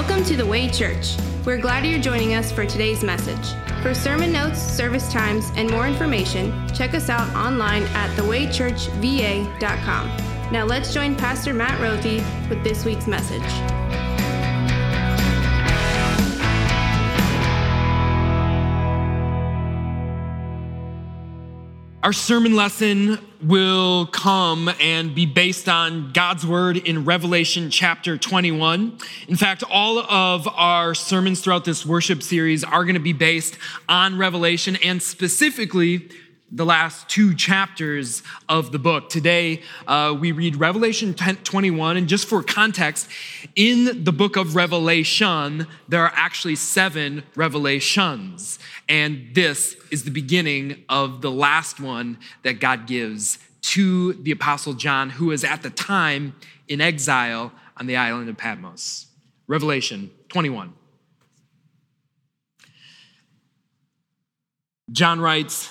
Welcome to the Way Church. We're glad you're joining us for today's message. For sermon notes, service times, and more information, check us out online at thewaychurchva.com. Now let's join Pastor Matt Rothy with this week's message. Our sermon lesson will come and be based on God's word in Revelation chapter 21. In fact, all of our sermons throughout this worship series are going to be based on Revelation and specifically the last two chapters of the book. Today, uh, we read Revelation 10, 21, and just for context, in the book of Revelation, there are actually seven revelations, and this is the beginning of the last one that God gives to the Apostle John, who is at the time in exile on the island of Patmos. Revelation 21. John writes,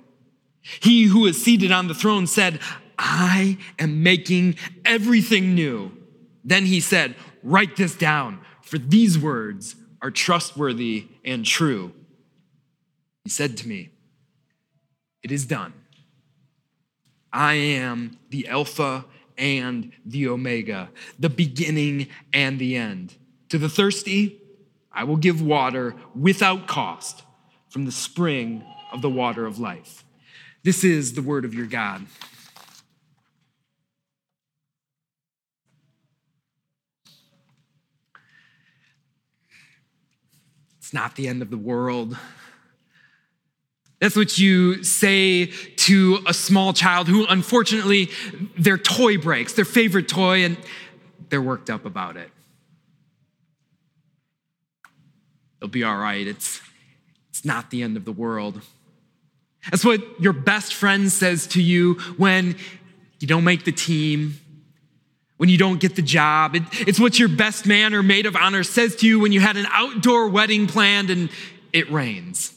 He who is seated on the throne said, I am making everything new. Then he said, Write this down, for these words are trustworthy and true. He said to me, It is done. I am the Alpha and the Omega, the beginning and the end. To the thirsty, I will give water without cost from the spring of the water of life. This is the word of your God. It's not the end of the world. That's what you say to a small child who, unfortunately, their toy breaks, their favorite toy, and they're worked up about it. It'll be all right. It's, it's not the end of the world. That's what your best friend says to you when you don't make the team, when you don't get the job. It, it's what your best man or maid of honor says to you when you had an outdoor wedding planned and it rains.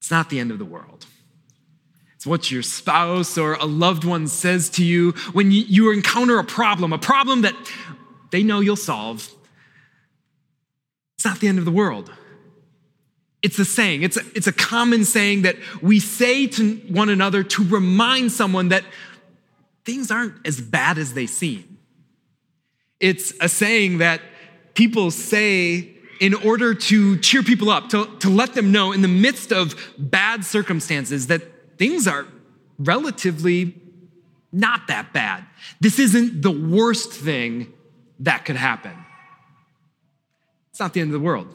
It's not the end of the world. It's what your spouse or a loved one says to you when you encounter a problem, a problem that they know you'll solve. It's not the end of the world. It's a saying, it's a, it's a common saying that we say to one another to remind someone that things aren't as bad as they seem. It's a saying that people say in order to cheer people up, to, to let them know in the midst of bad circumstances that things are relatively not that bad. This isn't the worst thing that could happen. It's not the end of the world.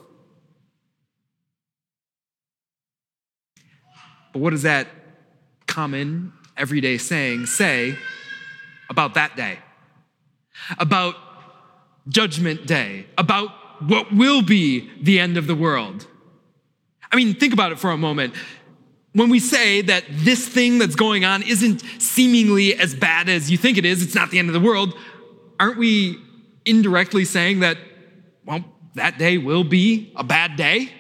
But what does that common, everyday saying say about that day? About judgment day? About what will be the end of the world? I mean, think about it for a moment. When we say that this thing that's going on isn't seemingly as bad as you think it is, it's not the end of the world, aren't we indirectly saying that, well, that day will be a bad day?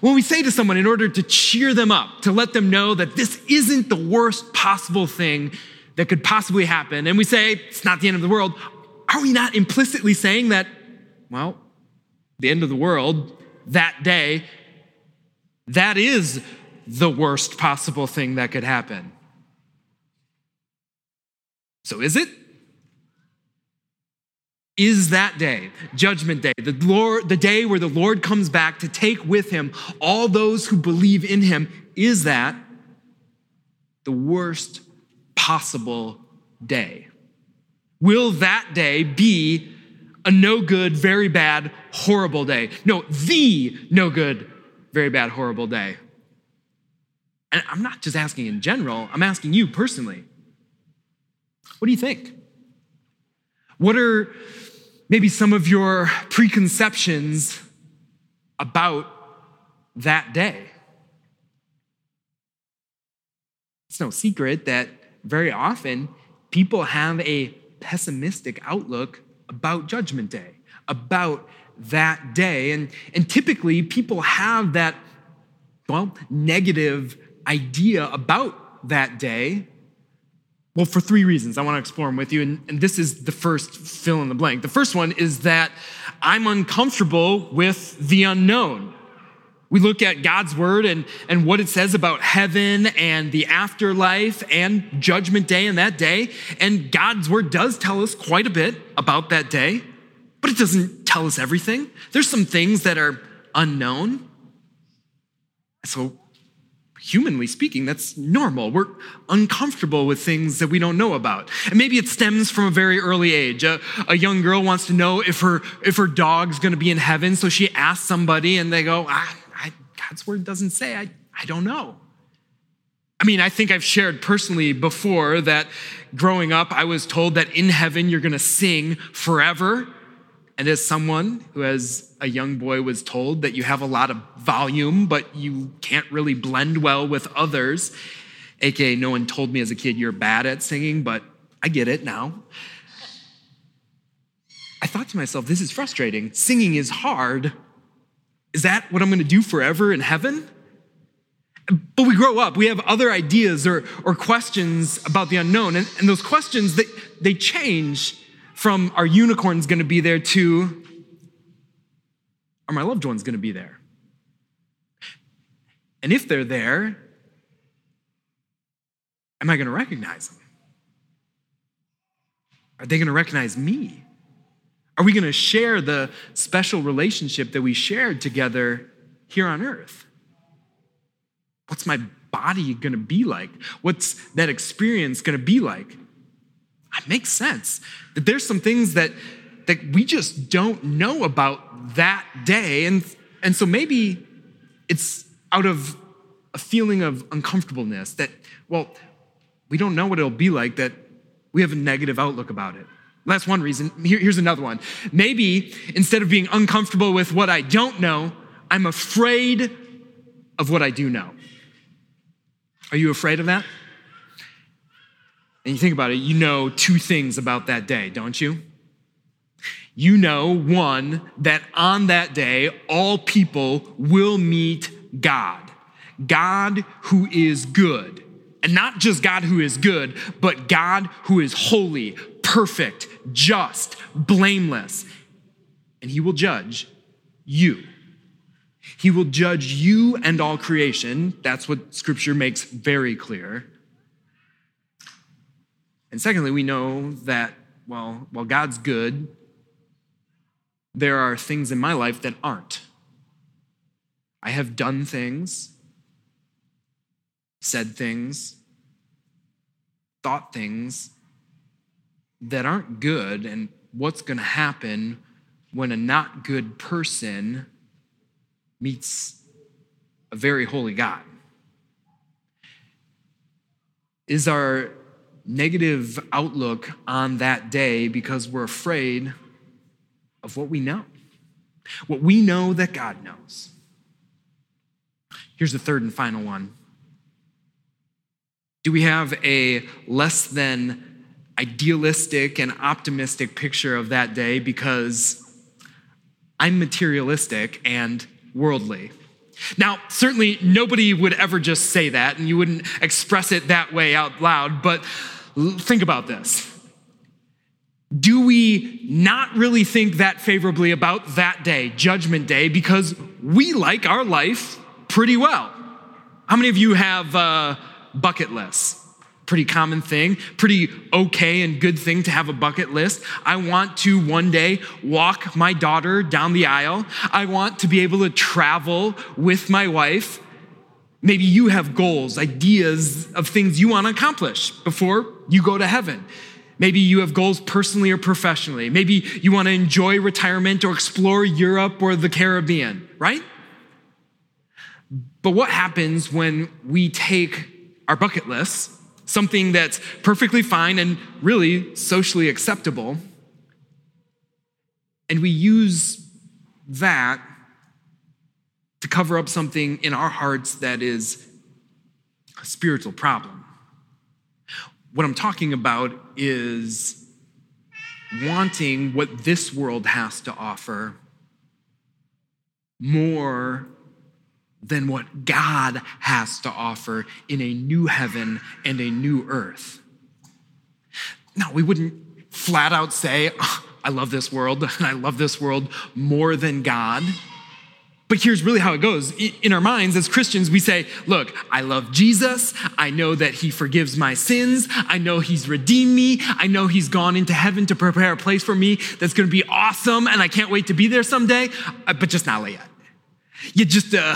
When we say to someone in order to cheer them up, to let them know that this isn't the worst possible thing that could possibly happen, and we say it's not the end of the world, are we not implicitly saying that, well, the end of the world, that day, that is the worst possible thing that could happen? So is it? Is that day, Judgment Day, the, Lord, the day where the Lord comes back to take with him all those who believe in him, is that the worst possible day? Will that day be a no good, very bad, horrible day? No, the no good, very bad, horrible day. And I'm not just asking in general, I'm asking you personally. What do you think? What are maybe some of your preconceptions about that day? It's no secret that very often people have a pessimistic outlook about Judgment Day, about that day. And, and typically, people have that, well, negative idea about that day well, for three reasons I want to explore them with you. And, and, this is the first fill in the blank. The first one is that I'm uncomfortable with the unknown. We look at God's word and, and what it says about heaven and the afterlife and judgment day and that day. And God's word does tell us quite a bit about that day, but it doesn't tell us everything. There's some things that are unknown. So humanly speaking, that's normal. We're uncomfortable with things that we don't know about. And maybe it stems from a very early age. A, a young girl wants to know if her, if her dog's going to be in heaven. So she asks somebody and they go, ah, I, God's word doesn't say. I, I don't know. I mean, I think I've shared personally before that growing up, I was told that in heaven you're going to sing forever. And as someone who, as a young boy, was told that you have a lot of volume, but you can't really blend well with others, aka, no one told me as a kid you're bad at singing, but I get it now. I thought to myself, this is frustrating. Singing is hard. Is that what I'm going to do forever in heaven? But we grow up, we have other ideas or, or questions about the unknown, and, and those questions, they, they change from our unicorn's gonna be there to are my loved ones gonna be there? And if they're there, am I gonna recognize them? Are they gonna recognize me? Are we gonna share the special relationship that we shared together here on earth? What's my body gonna be like? What's that experience gonna be like? Makes sense that there's some things that, that we just don't know about that day. And, and so maybe it's out of a feeling of uncomfortableness that, well, we don't know what it'll be like, that we have a negative outlook about it. That's one reason. Here, here's another one. Maybe instead of being uncomfortable with what I don't know, I'm afraid of what I do know. Are you afraid of that? And you think about it, you know two things about that day, don't you? You know, one, that on that day, all people will meet God. God who is good. And not just God who is good, but God who is holy, perfect, just, blameless. And he will judge you. He will judge you and all creation. That's what scripture makes very clear. And secondly, we know that, well, while God's good, there are things in my life that aren't. I have done things, said things, thought things that aren't good, and what's going to happen when a not good person meets a very holy God? Is our negative outlook on that day because we're afraid of what we know, what we know that God knows. Here's the third and final one. Do we have a less than idealistic and optimistic picture of that day because I'm materialistic and worldly? Now, certainly nobody would ever just say that, and you wouldn't express it that way out loud, but Think about this. Do we not really think that favorably about that day, Judgment Day, because we like our life pretty well? How many of you have uh, bucket lists? pretty common thing, pretty okay and good thing to have a bucket list. I want to one day walk my daughter down the aisle. I want to be able to travel with my wife. Maybe you have goals, ideas of things you want to accomplish before you go to heaven. Maybe you have goals personally or professionally. Maybe you want to enjoy retirement or explore Europe or the Caribbean, right? But what happens when we take our bucket list something that's perfectly fine and really socially acceptable. And we use that to cover up something in our hearts that is a spiritual problem. What I'm talking about is wanting what this world has to offer more than what God has to offer in a new heaven and a new earth. Now, we wouldn't flat out say, oh, I love this world and I love this world more than God. But here's really how it goes. In our minds as Christians, we say, Look, I love Jesus. I know that he forgives my sins. I know he's redeemed me. I know he's gone into heaven to prepare a place for me that's going to be awesome. And I can't wait to be there someday, uh, but just not yet. You just, uh,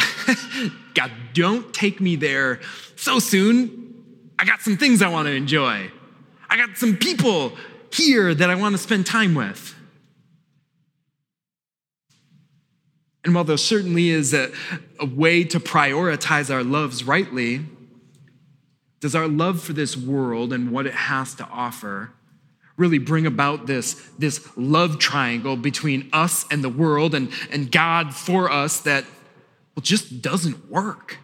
God, don't take me there so soon. I got some things I want to enjoy. I got some people here that I want to spend time with. And while there certainly is a, a way to prioritize our loves rightly, does our love for this world and what it has to offer really bring about this, this love triangle between us and the world and, and God for us that well, just doesn't work.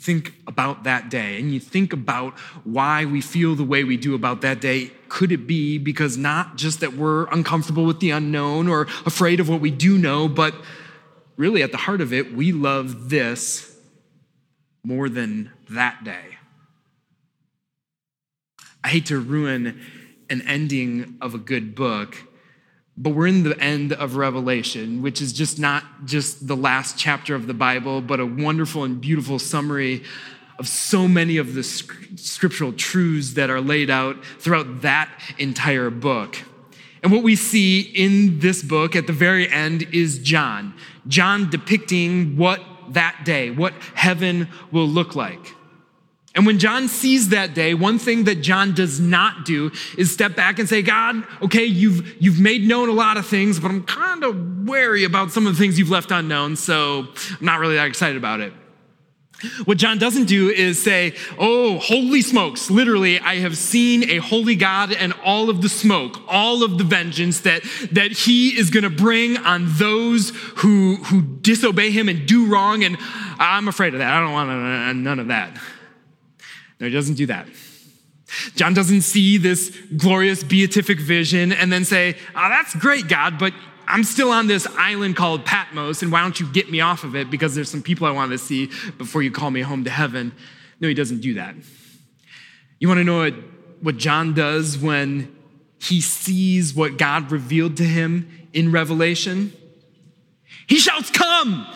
Think about that day and you think about why we feel the way we do about that day. Could it be because not just that we're uncomfortable with the unknown or afraid of what we do know, but really at the heart of it, we love this more than that day? I hate to ruin an ending of a good book, but we're in the end of Revelation, which is just not just the last chapter of the Bible, but a wonderful and beautiful summary of so many of the scriptural truths that are laid out throughout that entire book. And what we see in this book at the very end is John. John depicting what that day, what heaven will look like. And when John sees that day, one thing that John does not do is step back and say, God, okay, you've, you've made known a lot of things, but I'm kind of wary about some of the things you've left unknown, so I'm not really that excited about it. What John doesn't do is say, Oh, holy smokes. Literally, I have seen a holy God and all of the smoke, all of the vengeance that, that he is going to bring on those who, who disobey him and do wrong. And I'm afraid of that. I don't want none of that. No, he doesn't do that. John doesn't see this glorious beatific vision and then say, Oh, that's great, God, but I'm still on this island called Patmos, and why don't you get me off of it because there's some people I want to see before you call me home to heaven? No, he doesn't do that. You want to know what, what John does when he sees what God revealed to him in Revelation? He shouts, Come!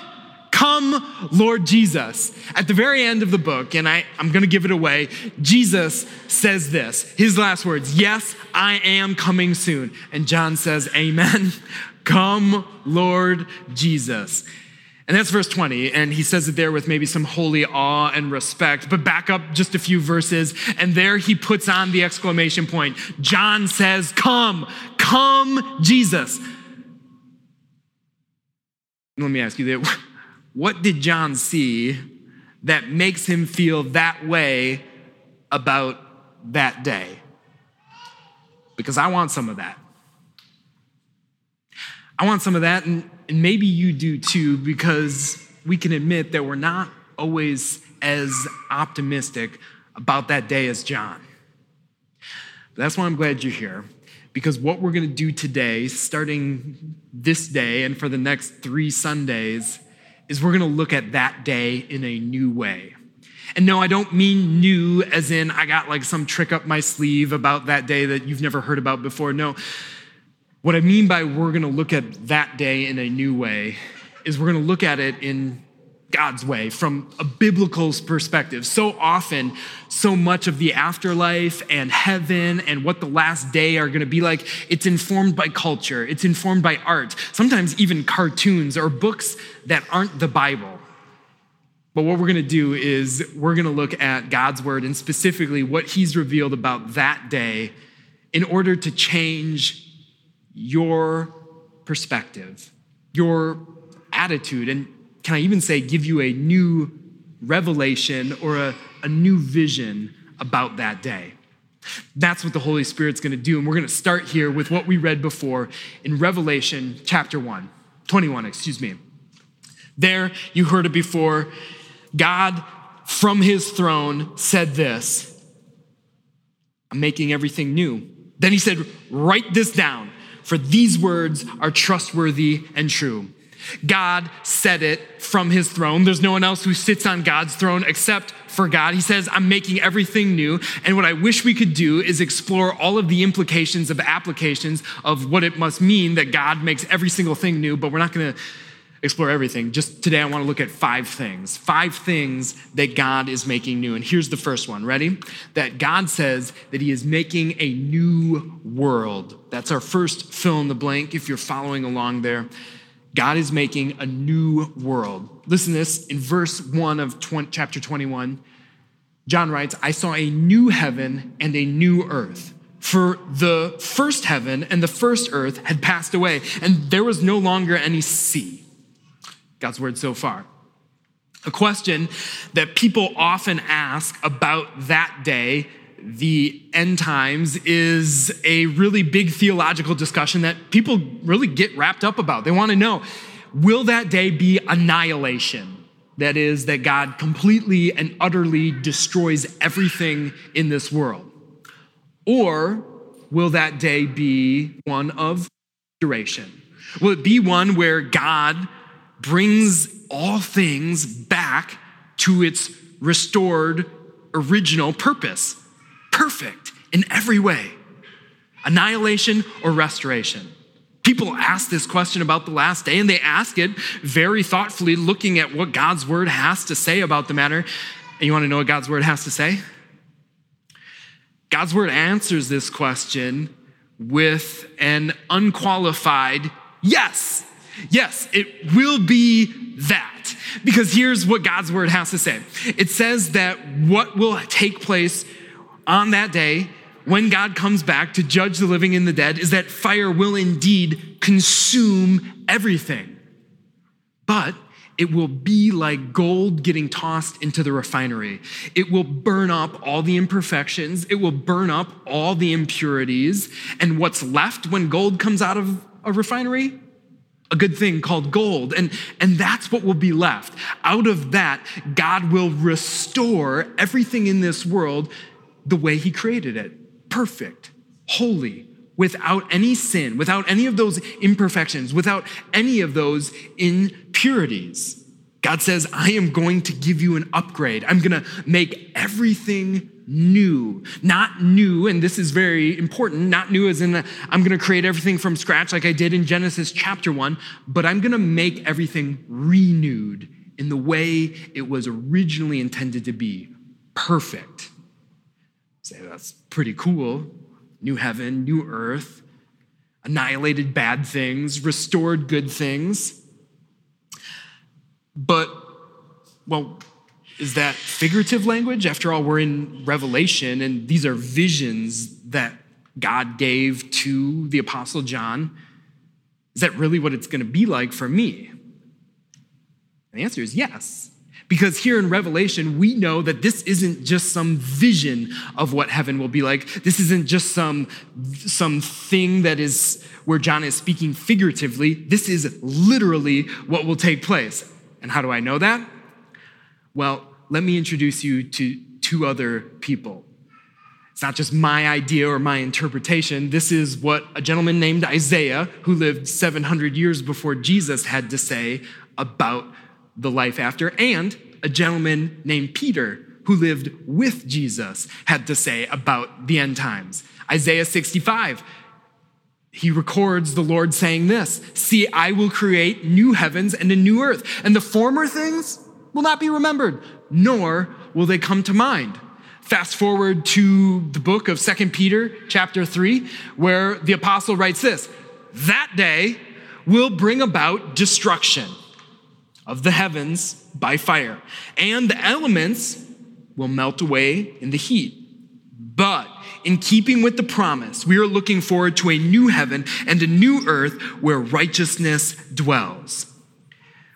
Come, Lord Jesus. At the very end of the book, and I, I'm going to give it away, Jesus says this his last words Yes, I am coming soon. And John says, Amen. Come, Lord Jesus. And that's verse 20. And he says it there with maybe some holy awe and respect. But back up just a few verses. And there he puts on the exclamation point. John says, Come, come, Jesus. Let me ask you that what did John see that makes him feel that way about that day? Because I want some of that. I want some of that, and, maybe you do too, because we can admit that we're not always as optimistic about that day as John. But that's why I'm glad you're here, because what we're going to do today, starting this day and for the next three Sundays, is we're going to look at that day in a new way. And no, I don't mean new as in I got like some trick up my sleeve about that day that you've never heard about before. No. What I mean by we're going to look at that day in a new way is we're going to look at it in God's way from a biblical perspective. So often, so much of the afterlife and heaven and what the last day are going to be like, it's informed by culture, it's informed by art, sometimes even cartoons or books that aren't the Bible. But what we're going to do is we're going to look at God's word and specifically what he's revealed about that day in order to change your perspective, your attitude, and can I even say, give you a new revelation or a, a new vision about that day. That's what the Holy Spirit's to do. And we're to start here with what we read before in Revelation chapter 1, 21, excuse me. There, you heard it before. God from his throne said this I'm making everything new. Then he said, Write this down, for these words are trustworthy and true. God said it from his throne. There's no one else who sits on God's throne except for God. He says, I'm making everything new. And what I wish we could do is explore all of the implications of applications of what it must mean that God makes every single thing new, but we're not going to explore everything. Just today, I want to look at five things. Five things that God is making new. And here's the first one. Ready? That God says that He is making a new world. That's our first fill in the blank if you're following along there. God is making a new world. Listen to this in verse 1 of 20, chapter 21. John writes, I saw a new heaven and a new earth. For the first heaven and the first earth had passed away, and there was no longer any sea. God's word so far. A question that people often ask about that day the end times is a really big theological discussion that people really get wrapped up about. They want to know will that day be annihilation? That is, that God completely and utterly destroys everything in this world? Or will that day be one of duration? Will it be one where God brings all things back to its restored original purpose? Perfect in every way annihilation or restoration? People ask this question about the last day, and they ask it very thoughtfully, looking at what God's word has to say about the matter. And you want to know what God's word has to say? God's word answers this question with an unqualified yes. Yes, it will be that. Because here's what God's word has to say it says that what will take place on that day, when God comes back to judge the living and the dead, is that fire will indeed consume everything. But it will be like gold getting tossed into the refinery. It will burn up all the imperfections, it will burn up all the impurities. And what's left when gold comes out of a refinery? A good thing called gold. And, and that's what will be left. Out of that, God will restore everything in this world the way He created it perfect, holy, without any sin, without any of those imperfections, without any of those impurities. God says, I am going to give you an upgrade. I'm going to make everything new. Not new, and this is very important, not new as in I'm going to create everything from scratch like I did in Genesis chapter 1, but I'm going to make everything renewed in the way it was originally intended to be perfect. Say, that's pretty cool. New heaven, new earth, annihilated bad things, restored good things. But, well, is that figurative language? After all, we're in Revelation, and these are visions that God gave to the Apostle John. Is that really what it's going to be like for me? And the answer is yes. Because here in Revelation, we know that this isn't just some vision of what heaven will be like. This isn't just some, some thing that is where John is speaking figuratively. This is literally what will take place. And how do I know that? Well, let me introduce you to two other people. It's not just my idea or my interpretation. This is what a gentleman named Isaiah, who lived 700 years before Jesus, had to say about the life after, and a gentleman named Peter, who lived with Jesus, had to say about the end times. Isaiah 65, he records the Lord saying this See, I will create new heavens and a new earth, and the former things will not be remembered, nor will they come to mind. Fast forward to the book of Second Peter, chapter 3, where the apostle writes this That day will bring about destruction of the heavens by fire, and the elements will melt away in the heat. But in keeping with the promise, we are looking forward to a new heaven and a new earth where righteousness dwells.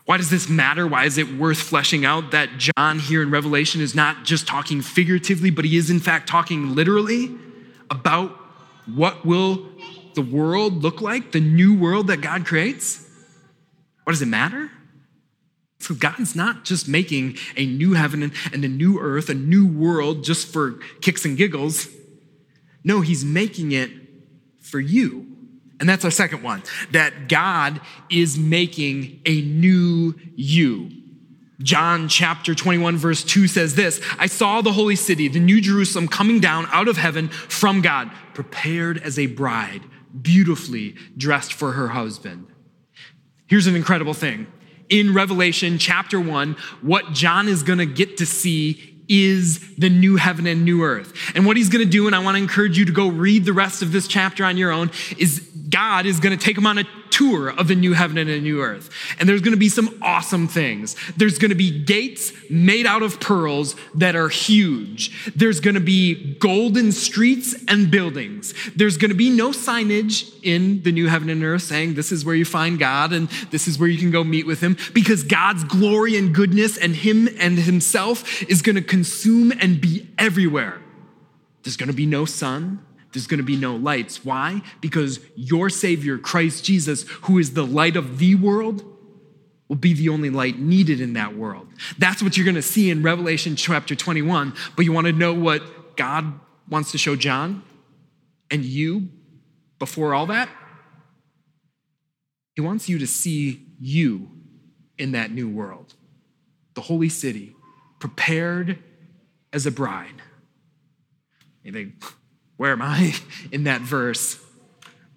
Why does this matter? Why is it worth fleshing out that John here in Revelation is not just talking figuratively, but he is in fact talking literally about what will the world look like, the new world that God creates? What does it matter? So God's not just making a new heaven and a new earth, a new world just for kicks and giggles. No, he's making it for you. And that's our second one that God is making a new you. John chapter 21, verse 2 says this I saw the holy city, the new Jerusalem, coming down out of heaven from God, prepared as a bride, beautifully dressed for her husband. Here's an incredible thing. In Revelation chapter 1, what John is going to get to see is the new heaven and new earth. And what he's going to do, and I want to encourage you to go read the rest of this chapter on your own, is God is going to take him on a tour of the new heaven and the new earth. And there's going to be some awesome things. There's going to be gates made out of pearls that are huge. There's going to be golden streets and buildings. There's going to be no signage in the new heaven and earth saying this is where you find God and this is where you can go meet with him because God's glory and goodness and him and himself is going to consume and be everywhere. There's going to be no sun there's going to be no lights. Why? Because your Savior, Christ Jesus, who is the light of the world, will be the only light needed in that world. That's what you're going to see in Revelation chapter 21. But you want to know what God wants to show John and you before all that? He wants you to see you in that new world, the holy city, prepared as a bride. Think, where am I in that verse?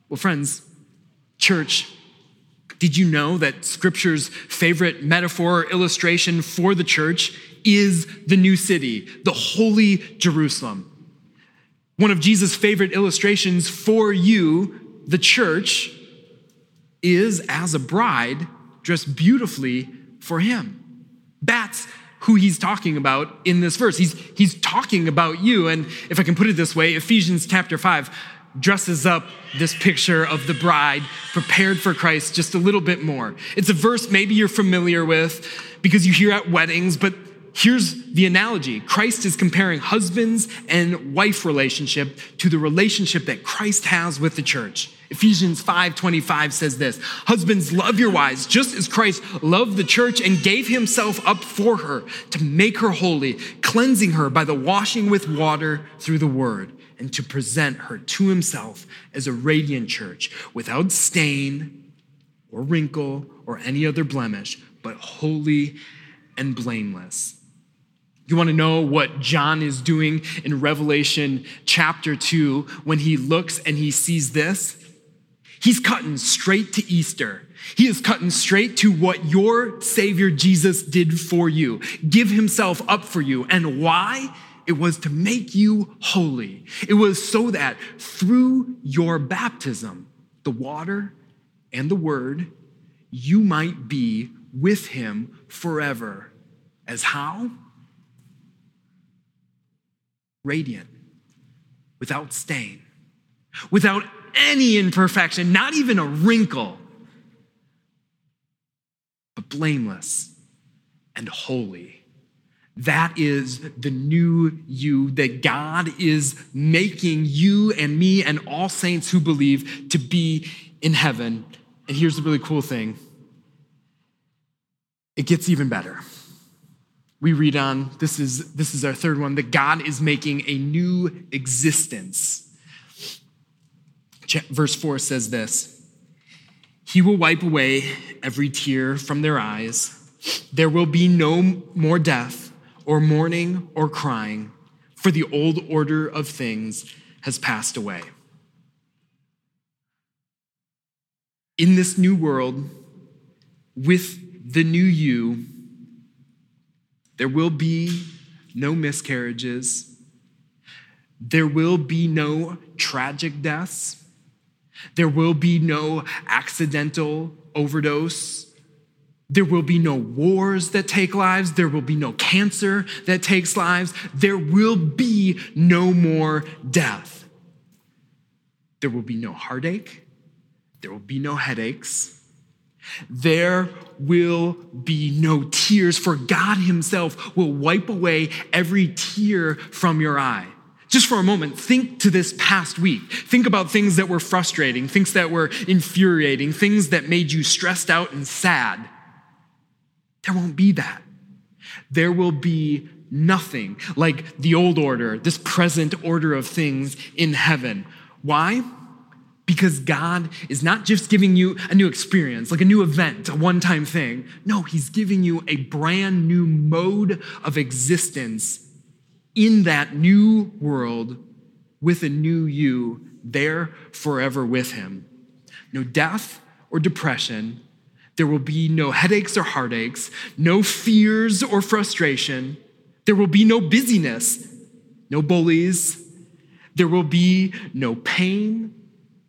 Well, friends, church, did you know that Scripture's favorite metaphor or illustration for the church is the new city, the holy Jerusalem? One of Jesus' favorite illustrations for you, the church, is as a bride dressed beautifully for him. That's who he's talking about in this verse. He's, he's talking about you. And if I can put it this way, Ephesians chapter 5 dresses up this picture of the bride prepared for Christ just a little bit more. It's a verse maybe you're familiar with because you hear at weddings, but here's the analogy Christ is comparing husbands and wife relationship to the relationship that Christ has with the church. Ephesians 5:25 says this, "Husbands love your wives just as Christ loved the church and gave himself up for her to make her holy, cleansing her by the washing with water through the word, and to present her to himself as a radiant church without stain or wrinkle or any other blemish, but holy and blameless." You want to know what John is doing in Revelation chapter 2 when he looks and he sees this? He's cutting straight to Easter. He is cutting straight to what your Savior Jesus did for you, give himself up for you. And why? It was to make you holy. It was so that through your baptism, the water and the word, you might be with him forever. As how? Radiant, without stain, without any imperfection, not even a wrinkle, but blameless and holy. That is the new you that God is making you and me and all saints who believe to be in heaven. And here's the really cool thing it gets even better. We read on, this is, this is our third one, that God is making a new existence verse 4 says this He will wipe away every tear from their eyes. There will be no more death, or mourning, or crying, for the old order of things has passed away. In this new world, with the new you, There will be no miscarriages. There will be no tragic deaths. There will be no accidental overdose. There will be no wars that take lives. There will be no cancer that takes lives. There will be no more death. There will be no heartache. There will be no headaches. There will be no tears, for God Himself will wipe away every tear from your eye. Just for a moment, think to this past week. Think about things that were frustrating, things that were infuriating, things that made you stressed out and sad. There won't be that. There will be nothing like the old order, this present order of things in heaven. Why? Because God is not just giving you a new experience, like a new event, a one time thing. No, He's giving you a brand new mode of existence in that new world with a new you there forever with Him. No death or depression. There will be no headaches or heartaches, no fears or frustration. There will be no busyness, no bullies. There will be no pain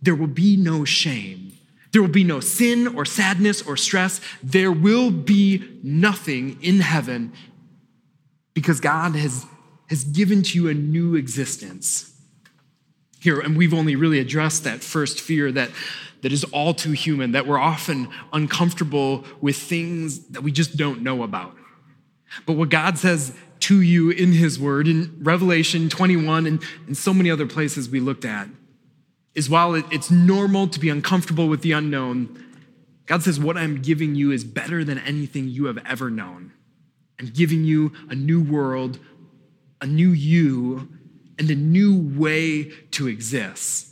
there will be no shame. There will be no sin or sadness or stress. There will be nothing in heaven because God has, has given to you a new existence. Here, and we've only really addressed that first fear that, that is all too human, that we're often uncomfortable with things that we just don't know about. But what God says to you in His Word, in Revelation 21 and, and so many other places we looked at, is while it's normal to be uncomfortable with the unknown, God says, What I'm giving you is better than anything you have ever known. I'm giving you a new world, a new you, and a new way to exist.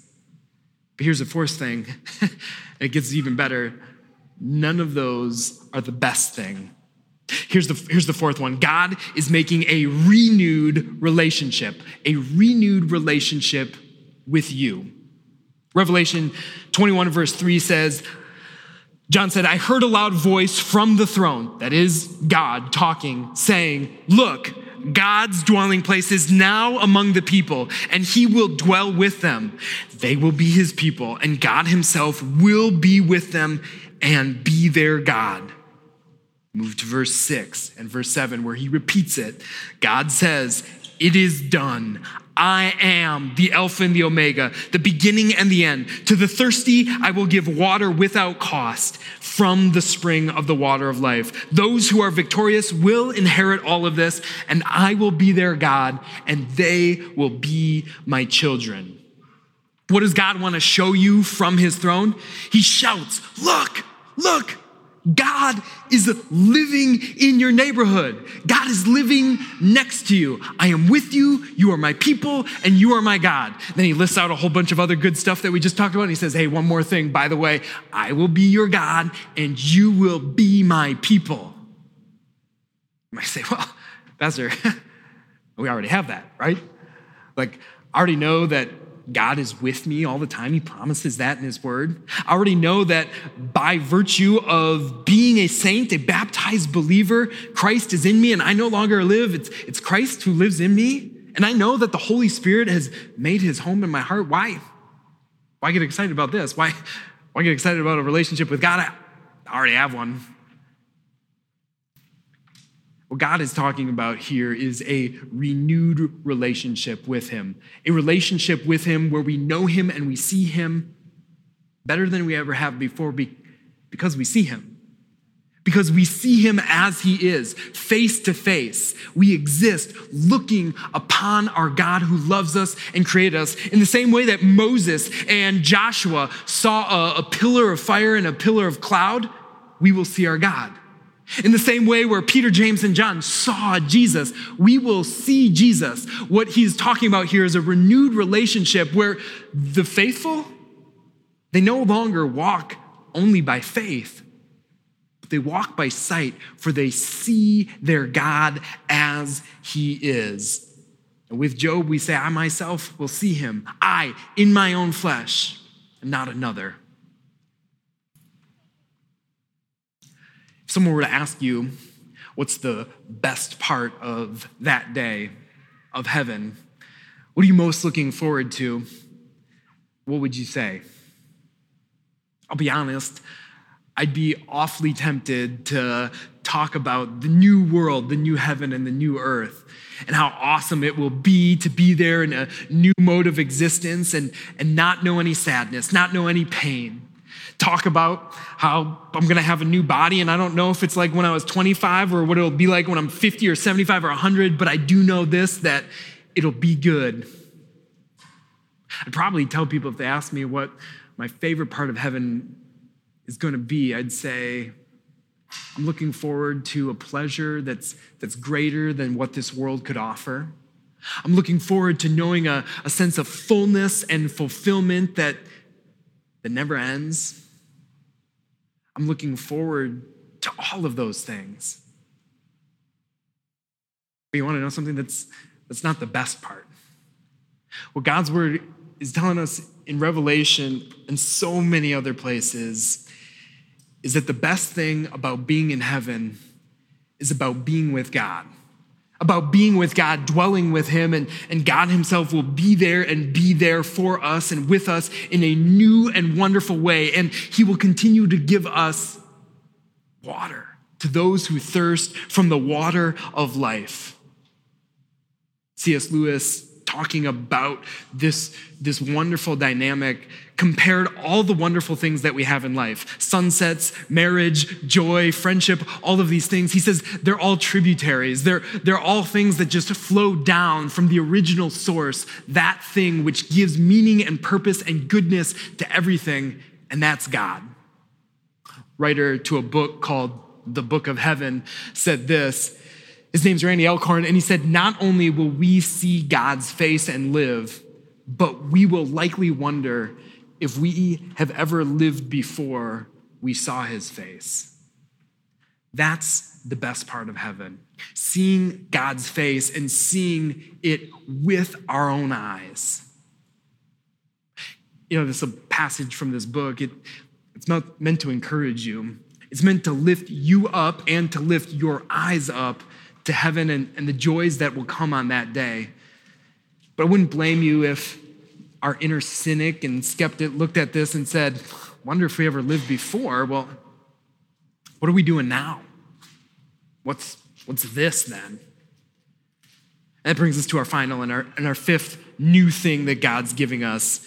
But here's the fourth thing it gets even better. None of those are the best thing. Here's the, here's the fourth one God is making a renewed relationship, a renewed relationship with you. Revelation 21, verse 3 says, John said, I heard a loud voice from the throne, that is God talking, saying, Look, God's dwelling place is now among the people, and he will dwell with them. They will be his people, and God himself will be with them and be their God. Move to verse 6 and verse 7, where he repeats it. God says, It is done. I am the Alpha and the Omega, the beginning and the end. To the thirsty, I will give water without cost from the spring of the water of life. Those who are victorious will inherit all of this, and I will be their God, and they will be my children. What does God want to show you from his throne? He shouts, Look, look, God is living in your neighborhood. God is living next to you. I am with you. You are my people and you are my God. Then he lists out a whole bunch of other good stuff that we just talked about. And he says, Hey, one more thing. By the way, I will be your God and you will be my people. You might say, Well, Pastor, we already have that, right? Like, I already know that God is with me all the time. He promises that in His Word. I already know that by virtue of being a saint, a baptized believer, Christ is in me and I no longer live. It's, it's Christ who lives in me. And I know that the Holy Spirit has made His home in my heart. Why? Why get excited about this? Why, why get excited about a relationship with God? I already have one. What God is talking about here is a renewed relationship with Him, a relationship with Him where we know Him and we see Him better than we ever have before because we see Him. Because we see Him as He is, face to face. We exist looking upon our God who loves us and created us in the same way that Moses and Joshua saw a, a pillar of fire and a pillar of cloud. We will see our God. In the same way where Peter, James, and John saw Jesus, we will see Jesus. What he's talking about here is a renewed relationship where the faithful, they no longer walk only by faith, but they walk by sight, for they see their God as he is. And with Job, we say, I myself will see him, I in my own flesh, and not another. If someone were to ask you, what's the best part of that day of heaven? What are you most looking forward to? What would you say? I'll be honest, I'd be awfully tempted to talk about the new world, the new heaven, and the new earth, and how awesome it will be to be there in a new mode of existence and, and not know any sadness, not know any pain. Talk about how I'm gonna have a new body, and I don't know if it's like when I was 25 or what it'll be like when I'm 50 or 75 or 100, but I do know this that it'll be good. I'd probably tell people if they asked me what my favorite part of heaven is going to be, I'd say, I'm looking forward to a pleasure that's, that's greater than what this world could offer. I'm looking forward to knowing a, a sense of fullness and fulfillment that, that never ends. I'm looking forward to all of those things. But you want to know something that's, that's not the best part? What God's word is telling us in Revelation and so many other places is that the best thing about being in heaven is about being with God, about being with God, dwelling with Him, and, and God Himself will be there and be there for us and with us in a new and wonderful way. And He will continue to give us water to those who thirst from the water of life. C.S. Lewis talking about this, this wonderful dynamic, compared all the wonderful things that we have in life sunsets, marriage, joy, friendship, all of these things. He says they're all tributaries. They're, they're all things that just flow down from the original source, that thing which gives meaning and purpose and goodness to everything, and that's God. Writer to a book called The Book of Heaven said this his name's Randy Alcorn, and he said, Not only will we see God's face and live, but we will likely wonder if we have ever lived before we saw his face. That's the best part of heaven. Seeing God's face and seeing it with our own eyes. You know, this is a passage from this book. It, it's not meant to encourage you. It's meant to lift you up and to lift your eyes up to heaven and, and the joys that will come on that day. But I wouldn't blame you if our inner cynic and skeptic looked at this and said, Wonder if we ever lived before. Well, what are we doing now? What's, what's this then? That brings us to our final and our, and our fifth new thing that God's giving us.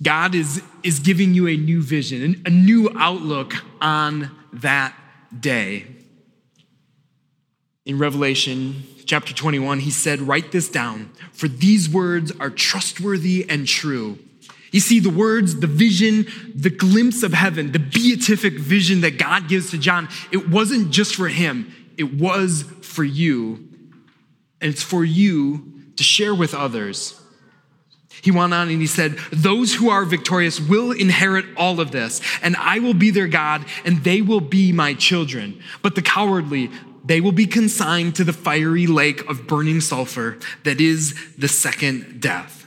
God is, is giving you a new vision, a new outlook on that day in Revelation chapter 21, he said, Write this down, for these words are trustworthy and true. You see, the words, the vision, the glimpse of heaven, the beatific vision that God gives to John, it wasn't just for him, it was for you. And it's for you to share with others. He went on and he said, Those who are victorious will inherit all of this, and I will be their God, and they will be my children. But the cowardly, they will be consigned to the fiery lake of burning sulfur that is the second death.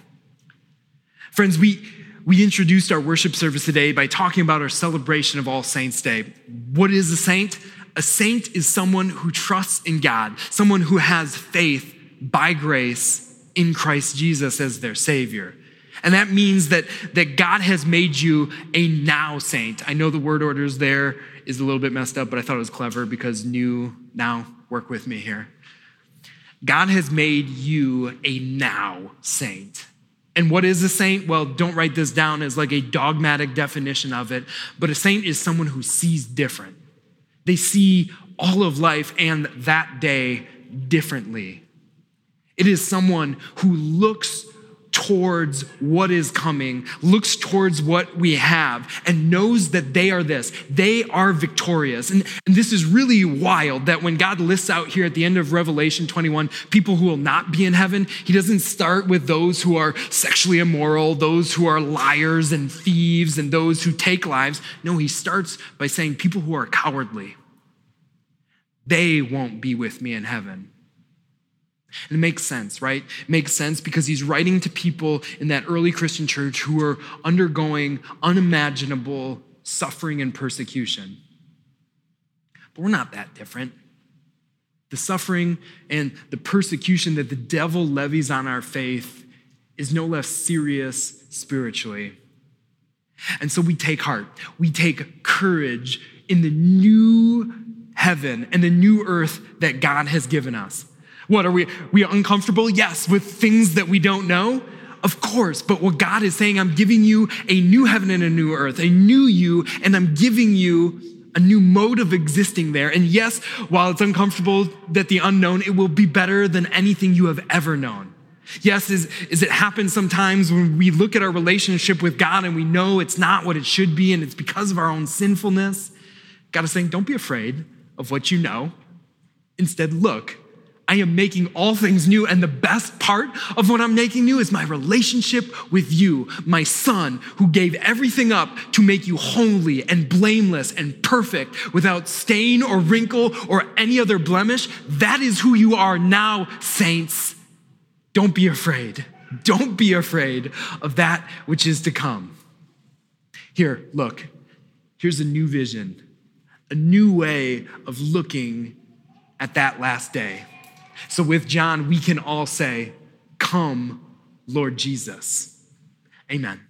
Friends, we, we introduced our worship service today by talking about our celebration of All Saints' Day. What is a saint? A saint is someone who trusts in God, someone who has faith by grace in Christ Jesus as their Savior. And that means that, that God has made you a now saint. I know the word orders there is a little bit messed up, but I thought it was clever because new, now, work with me here. God has made you a now saint. And what is a saint? Well, don't write this down as like a dogmatic definition of it, but a saint is someone who sees different. They see all of life and that day differently. It is someone who looks towards what is coming, looks towards what we have, and knows that they are this. They are victorious. And, and, this is really wild that when God lists out here at the end of Revelation 21 people who will not be in heaven, he doesn't start with those who are sexually immoral, those who are liars and thieves, and those who take lives. No, he starts by saying people who are cowardly. They won't be with me in heaven. And it makes sense, right? It makes sense because he's writing to people in that early Christian church who are undergoing unimaginable suffering and persecution. But we're not that different. The suffering and the persecution that the devil levies on our faith is no less serious spiritually. And so we take heart, we take courage in the new heaven and the new earth that God has given us. What are we? We are uncomfortable? Yes, with things that we don't know. Of course, but what God is saying, I'm giving you a new heaven and a new earth, a new you, and I'm giving you a new mode of existing there. And yes, while it's uncomfortable that the unknown, it will be better than anything you have ever known. Yes, is, is it happens sometimes when we look at our relationship with God and we know it's not what it should be and it's because of our own sinfulness. God is saying, don't be afraid of what you know. Instead, look I am making all things new. And the best part of what I'm making new is my relationship with you, my son, who gave everything up to make you holy and blameless and perfect without stain or wrinkle or any other blemish. That is who you are now, saints. Don't be afraid. Don't be afraid of that which is to come. Here, look. Here's a new vision, a new way of looking at that last day. So with John, we can all say, Come, Lord Jesus. Amen.